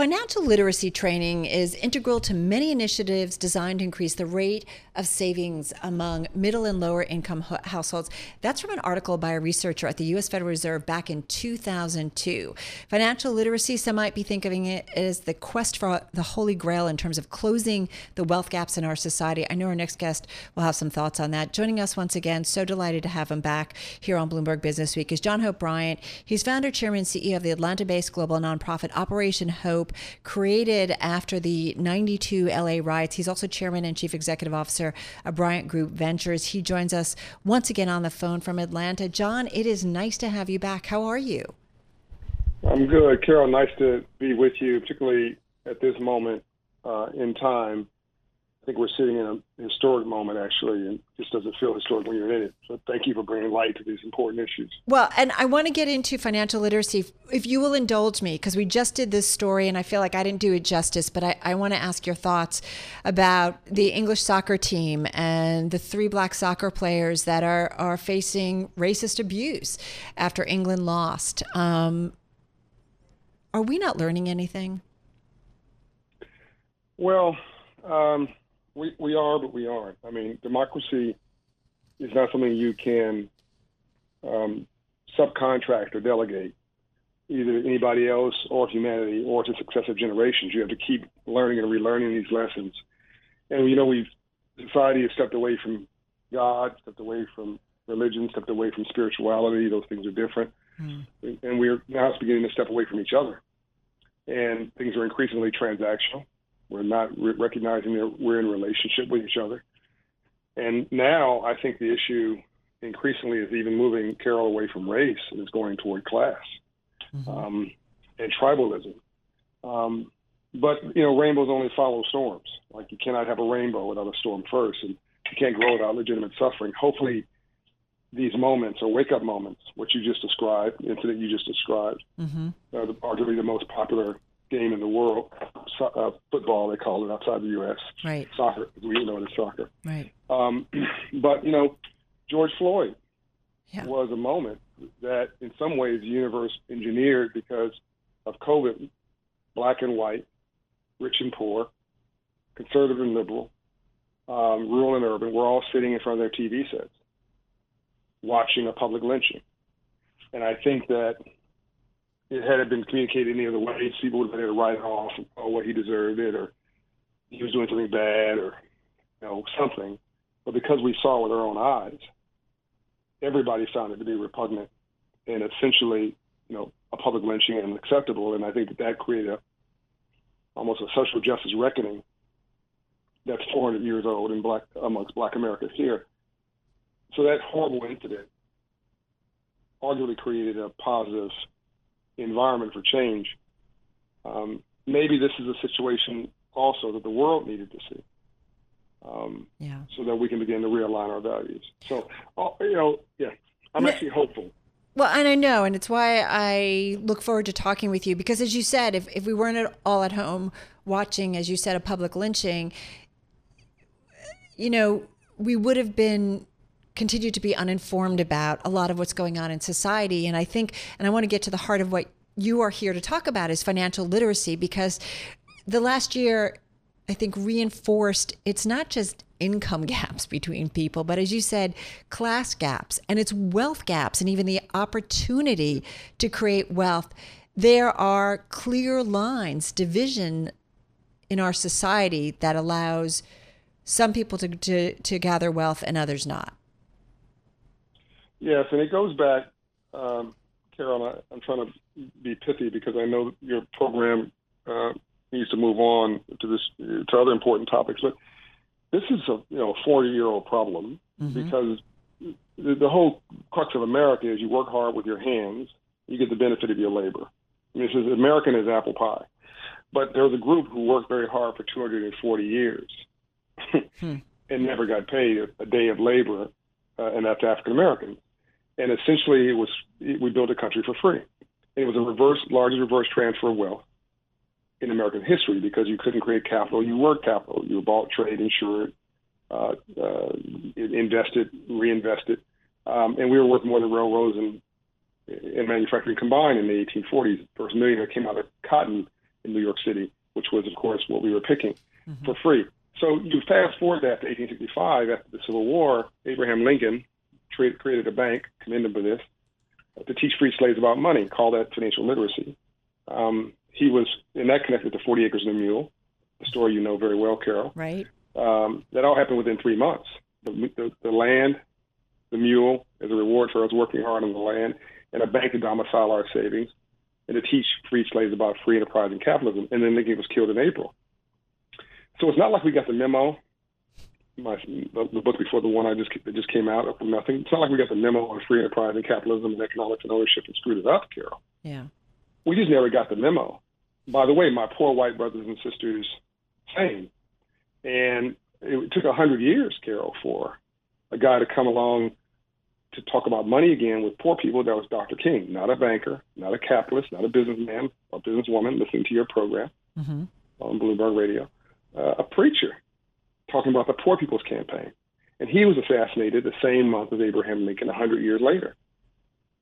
Financial literacy training is integral to many initiatives designed to increase the rate of savings among middle and lower income households. That's from an article by a researcher at the U.S. Federal Reserve back in 2002. Financial literacy, some might be thinking it as the quest for the holy grail in terms of closing the wealth gaps in our society. I know our next guest will have some thoughts on that. Joining us once again, so delighted to have him back here on Bloomberg Business Week, is John Hope Bryant. He's founder, chairman, and CEO of the Atlanta based global nonprofit Operation Hope created after the 92 LA riots. He's also chairman and chief executive officer of Bryant Group Ventures. He joins us once again on the phone from Atlanta. John, it is nice to have you back. How are you? I'm good. Carol, nice to be with you, particularly at this moment uh, in time I think we're sitting in a historic moment, actually, and just doesn't feel historic when you're in it. So thank you for bringing light to these important issues. Well, and I want to get into financial literacy, if you will indulge me, because we just did this story and I feel like I didn't do it justice, but I, I want to ask your thoughts about the English soccer team and the three black soccer players that are, are facing racist abuse after England lost. Um, are we not learning anything? Well, um, we, we are, but we aren't. I mean, democracy is not something you can um, subcontract or delegate either anybody else or humanity or to successive generations. You have to keep learning and relearning these lessons. And you know, we've society has stepped away from God, stepped away from religion, stepped away from spirituality. Those things are different, mm. and we're now beginning to step away from each other. And things are increasingly transactional. We're not re- recognizing that we're in relationship with each other. And now I think the issue increasingly is even moving Carol away from race and is going toward class mm-hmm. um, and tribalism. Um, but you know, rainbows only follow storms. Like you cannot have a rainbow without a storm first, and you can't grow without legitimate suffering. Hopefully, these moments or wake up moments, what you just described, incident you just described, mm-hmm. are the, arguably the most popular game in the world, uh, football they call it outside the U.S. Right. Soccer, we know it as soccer. Right. Um, but you know, George Floyd yeah. was a moment that, in some ways, the universe engineered because of COVID. Black and white, rich and poor, conservative and liberal, um, rural and urban, we're all sitting in front of their TV sets, watching a public lynching. And I think that it had it been communicated any other way, people would have been able to write it off or what he deserved it or he was doing something bad or you know something. But because we saw with our own eyes, everybody found it to be repugnant and essentially, you know, a public lynching and unacceptable. And I think that that created a, almost a social justice reckoning that's 400 years old in black amongst Black Americans here. So that horrible incident arguably created a positive environment for change. Um, maybe this is a situation also that the world needed to see. Um, yeah. So that we can begin to realign our values. So, uh, you know, yeah, I'm actually hopeful. Well, and I know, and it's why I look forward to talking with you because, as you said, if, if we weren't at, all at home watching, as you said, a public lynching, you know, we would have been continue to be uninformed about a lot of what's going on in society. And I think, and I want to get to the heart of what you are here to talk about is financial literacy because the last year, I think, reinforced it's not just income gaps between people, but as you said, class gaps and it's wealth gaps and even the opportunity to create wealth. There are clear lines, division in our society that allows some people to, to, to gather wealth and others not. Yes, and it goes back, um, Carol. I, am trying to be pithy because I know your program uh, needs to move on to this to other important topics. But this is a you know a 40 year old problem mm-hmm. because the, the whole crux of America is you work hard with your hands, you get the benefit of your labor. I mean, this is American as apple pie. But there was a group who worked very hard for 240 years hmm. and never got paid a, a day of labor, uh, and that's African Americans and essentially it was we built a country for free. it was a reverse, largest reverse transfer of wealth in American history because you couldn't create capital. You were capital. You bought, trade, insured, uh, uh, invested, reinvested, um, and we were worth more than railroads and, and manufacturing combined in the 1840s. The first millionaire came out of cotton in New York City, which was, of course, what we were picking mm-hmm. for free. So you fast forward that to 1865, after the Civil War, Abraham Lincoln created a bank, commend him for this, to teach free slaves about money, call that financial literacy. Um, he was, and that connected to 40 Acres and a Mule, the story you know very well, Carol. Right. Um, that all happened within three months. The, the, the, land, the mule, as a reward for us working hard on the land, and a bank to domicile our savings, and to teach free slaves about free enterprise and capitalism. And then Lincoln was killed in April. So it's not like we got the memo. My the, the book before the one I just that just came out from nothing. It's not like we got the memo on free enterprise and capitalism and economics and ownership and screwed it up, Carol. Yeah. We just never got the memo. By the way, my poor white brothers and sisters, same. And it took a hundred years, Carol, for a guy to come along to talk about money again with poor people. That was Dr. King, not a banker, not a capitalist, not a businessman or businesswoman listening to your program mm-hmm. on Bloomberg Radio uh, a preacher talking about the Poor People's Campaign. And he was assassinated the same month as Abraham Lincoln, 100 years later.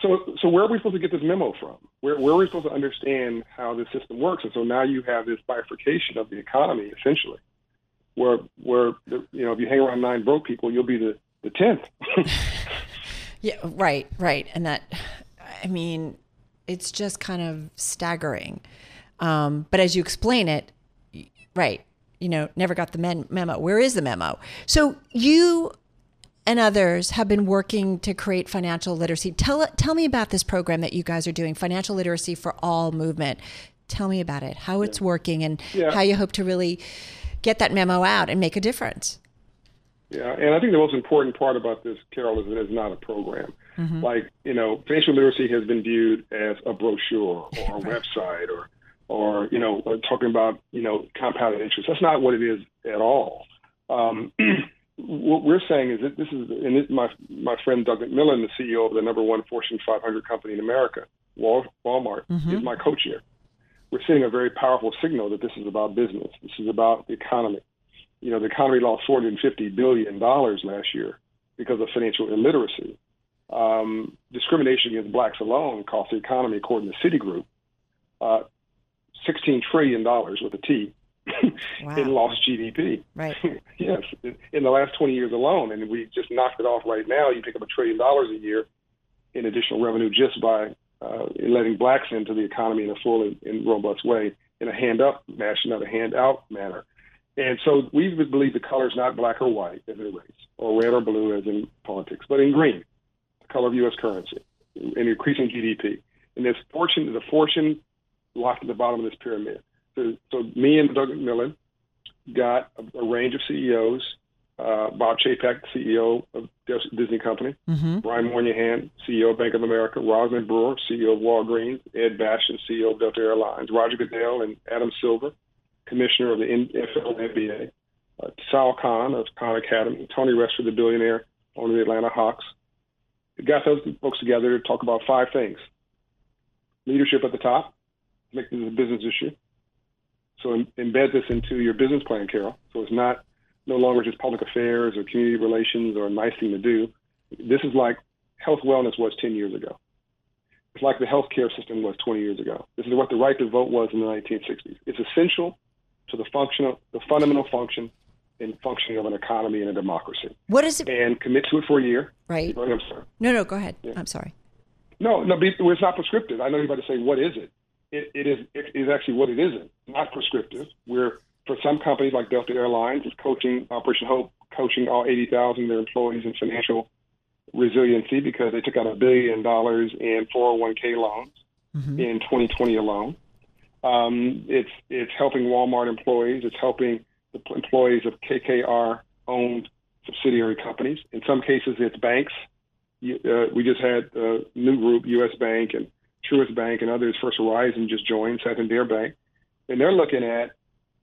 So, so where are we supposed to get this memo from? Where, where are we supposed to understand how this system works? And so now you have this bifurcation of the economy, essentially, where, where the, you know, if you hang around nine broke people, you'll be the, the tenth. yeah, right, right. And that, I mean, it's just kind of staggering. Um, but as you explain it, right, you know, never got the men- memo. Where is the memo? So you and others have been working to create financial literacy. Tell tell me about this program that you guys are doing, Financial Literacy for All movement. Tell me about it, how it's working, and yeah. how you hope to really get that memo out and make a difference. Yeah, and I think the most important part about this, Carol, is that it's not a program. Mm-hmm. Like, you know, financial literacy has been viewed as a brochure or a right. website or or you know talking about you know compounded interest. That's not what it is at all. Um, what we're saying is that this is, and this, my my friend Doug McMillon, the CEO of the number one Fortune 500 company in America, Walmart, mm-hmm. is my co-chair. We're seeing a very powerful signal that this is about business. This is about the economy. You know, the economy lost 450 billion dollars last year because of financial illiteracy. Um, discrimination against blacks alone cost the economy, according to Citigroup, uh, $16 trillion with a T wow. in lost GDP. Right. yes, in the last 20 years alone. And we just knocked it off right now. You pick up a trillion dollars a year in additional revenue just by uh, letting blacks into the economy in a full and, and robust way in a hand up fashion, not a hand out manner. And so we believe the color is not black or white as in race, or red or blue as in politics, but in green, the color of U.S. currency, and increasing GDP. And this fortune, the fortune locked at the bottom of this pyramid. So, so me and Doug McMillon got a, a range of CEOs. Uh, Bob Chapek, CEO of Disney Company, mm-hmm. Brian Moynihan, CEO of Bank of America, Rosalind Brewer, CEO of Walgreens, Ed Bastian, CEO of Delta Airlines, Roger Goodell and Adam Silver, Commissioner of the NFL and NBA, uh, Sal Khan of Khan Academy, Tony Ressler, the billionaire owner of the Atlanta Hawks. We got those folks together to talk about five things. Leadership at the top, make this a business issue. So embed this into your business plan, Carol. So it's not no longer just public affairs or community relations or a nice thing to do. This is like health wellness was 10 years ago. It's like the healthcare system was 20 years ago. This is what the right to vote was in the 1960s. It's essential to the functional, the fundamental function and functioning of an economy and a democracy. What is it? And commit to it for a year. Right. I'm sorry. No, no, go ahead. Yeah. I'm sorry. No, no, it's not prescriptive. I know you're about to say, what is it? It, it is it is actually what it isn't. Not prescriptive. Where for some companies like Delta Airlines, it's coaching Operation Hope, coaching all 80,000 of their employees in financial resiliency because they took out a billion dollars in 401k loans mm-hmm. in 2020 alone. Um, it's it's helping Walmart employees. It's helping the employees of KKR owned subsidiary companies. In some cases, it's banks. Uh, we just had a new group, U.S. Bank and Truist Bank and others, First Horizon just joined, Santander Bank, and they're looking at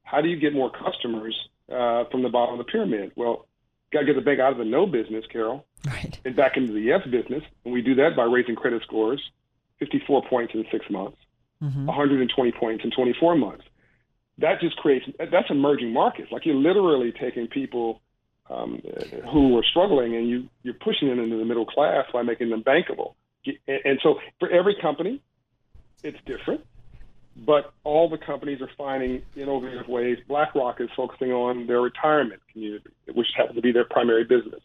how do you get more customers uh, from the bottom of the pyramid? Well, got to get the bank out of the no business, Carol, right. and back into the yes business. And we do that by raising credit scores, 54 points in six months, mm-hmm. 120 points in 24 months. That just creates that's emerging markets. Like you're literally taking people um, who are struggling and you you're pushing them into the middle class by making them bankable. And so for every company, it's different. but all the companies are finding innovative ways. BlackRock is focusing on their retirement community, which happens to be their primary business.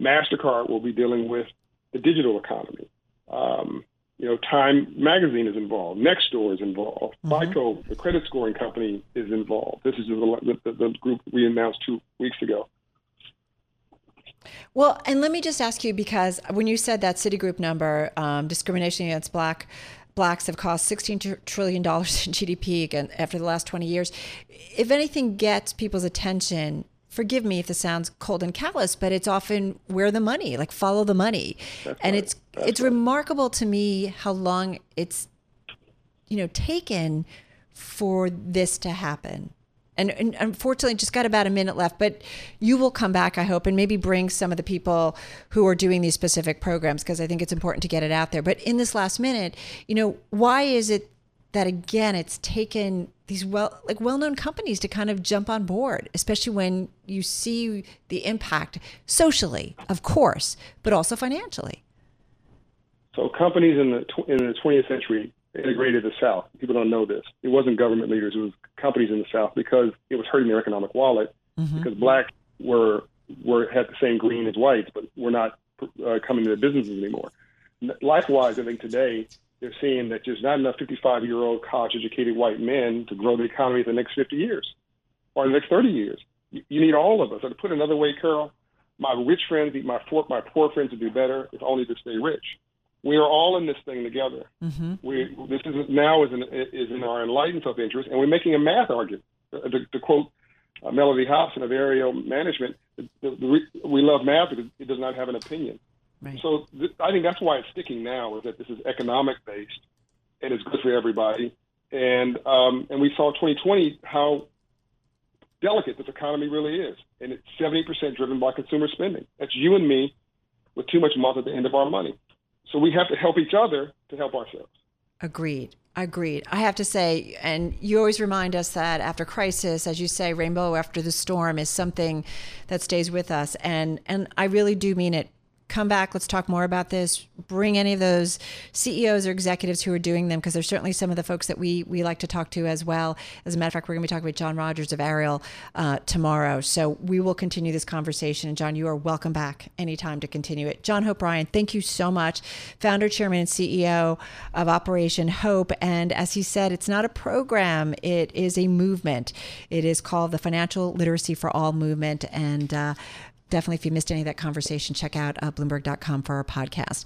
MasterCard will be dealing with the digital economy. Um, you know, Time Magazine is involved. Nextdoor is involved. Mm-hmm. FICO, the credit scoring company, is involved. This is the, the, the group we announced two weeks ago. Well, and let me just ask you because when you said that Citigroup number, um, discrimination against black blacks have cost $16 trillion in GDP again after the last 20 years. If anything gets people's attention, forgive me if this sounds cold and callous, but it's often where the money, like follow the money. That's and right. it's That's it's right. remarkable to me how long it's you know taken for this to happen and, and, unfortunately just got about a minute left but you will come back i hope and maybe bring some of the people who are doing these specific programs because i think it's important to get it out there. But in this last minute you know why is it that again it's taken these well like well-known companies to kind of jump on board especially when you see the impact socially of course but also financially? So companies in the in the 20th century integrated the South. People don't know this. It wasn't government leaders; it was companies in the South because it was hurting their economic wallet. Mm-hmm. Because blacks were were had the same green as whites, but were not uh, coming to the businesses anymore. Likewise, I think today they're seeing that there's not enough 55 year old college educated white men to grow the economy for the next 50 years or the next 30 years. You, you need all of us. Or to put another way, Carol, my rich friends need my poor, my poor friends to do better if only to stay rich we are all in this thing together. Mm-hmm. We this is now is in is in our enlightened self interest, and we're making a math argument. Uh, to, to quote uh, Mellody Hobson of Ariel Management, the, the, we love math because it does not have an opinion. Right. So th- I think that's why it's sticking now is that this is economic based and it's good for everybody. And um, and we saw 2020 how delicate this economy really is, and it's 70% driven by consumer spending. That's you and me with too much month at the end of our money. So we have to help each other to help ourselves. Agreed. Agreed. I have to say, and you always remind us that after crisis, as you say, rainbow after the storm is something that stays with us. And and I really do mean it come back. Let's talk more about this. Bring any of those CEOs or executives who are doing them, because there's certainly some of the folks that we we like to talk to as well. As a matter of fact, we're going to be talking with John Rogers of Ariel uh, tomorrow. So we will continue this conversation. And John, you are welcome back anytime to continue it. John Hope Bryant, thank you so much. Founder, chairman, and CEO of Operation Hope. And as he said, it's not a program; it is a movement. It is called the Financial Literacy for All movement, and uh, definitely, if you missed any of that conversation, check out uh, Bloomberg.com for our podcast.